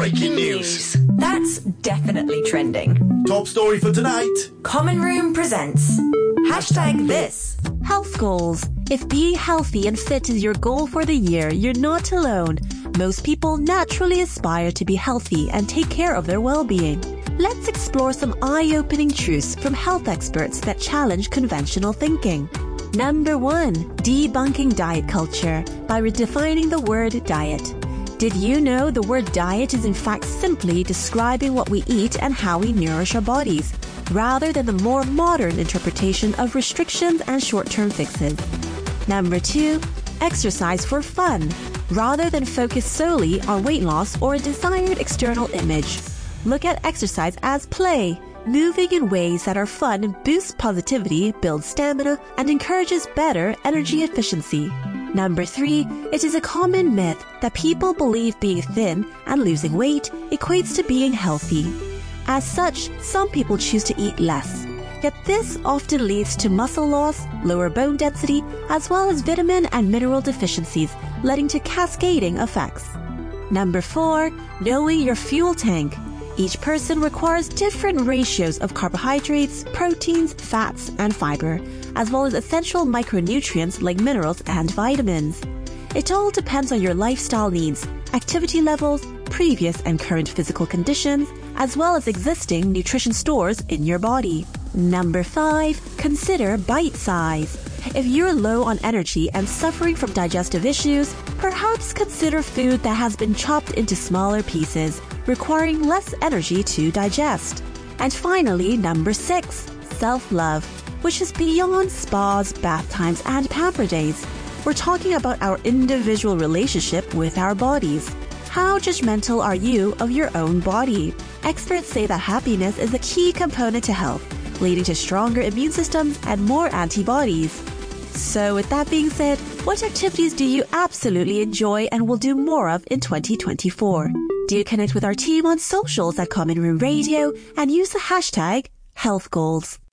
Breaking news. That's definitely trending. Top story for tonight. Common Room presents hashtag this. Health goals. If being healthy and fit is your goal for the year, you're not alone. Most people naturally aspire to be healthy and take care of their well-being. Let's explore some eye-opening truths from health experts that challenge conventional thinking. Number one, debunking diet culture by redefining the word diet. Did you know the word diet is in fact simply describing what we eat and how we nourish our bodies, rather than the more modern interpretation of restrictions and short-term fixes? Number two, exercise for fun, rather than focus solely on weight loss or a desired external image. Look at exercise as play, moving in ways that are fun boosts positivity, builds stamina, and encourages better energy efficiency. Number three, it is a common myth that people believe being thin and losing weight equates to being healthy. As such, some people choose to eat less. Yet this often leads to muscle loss, lower bone density, as well as vitamin and mineral deficiencies, leading to cascading effects. Number four, knowing your fuel tank. Each person requires different ratios of carbohydrates, proteins, fats, and fiber, as well as essential micronutrients like minerals and vitamins. It all depends on your lifestyle needs, activity levels, previous and current physical conditions, as well as existing nutrition stores in your body. Number 5. Consider bite size. If you're low on energy and suffering from digestive issues, perhaps consider food that has been chopped into smaller pieces, requiring less energy to digest. And finally, number 6. Self love, which is beyond spas, bath times, and pamper days. We're talking about our individual relationship with our bodies. How judgmental are you of your own body? Experts say that happiness is a key component to health, leading to stronger immune systems and more antibodies. So, with that being said, what activities do you absolutely enjoy and will do more of in 2024? Do connect with our team on socials at Common Room Radio and use the hashtag health goals?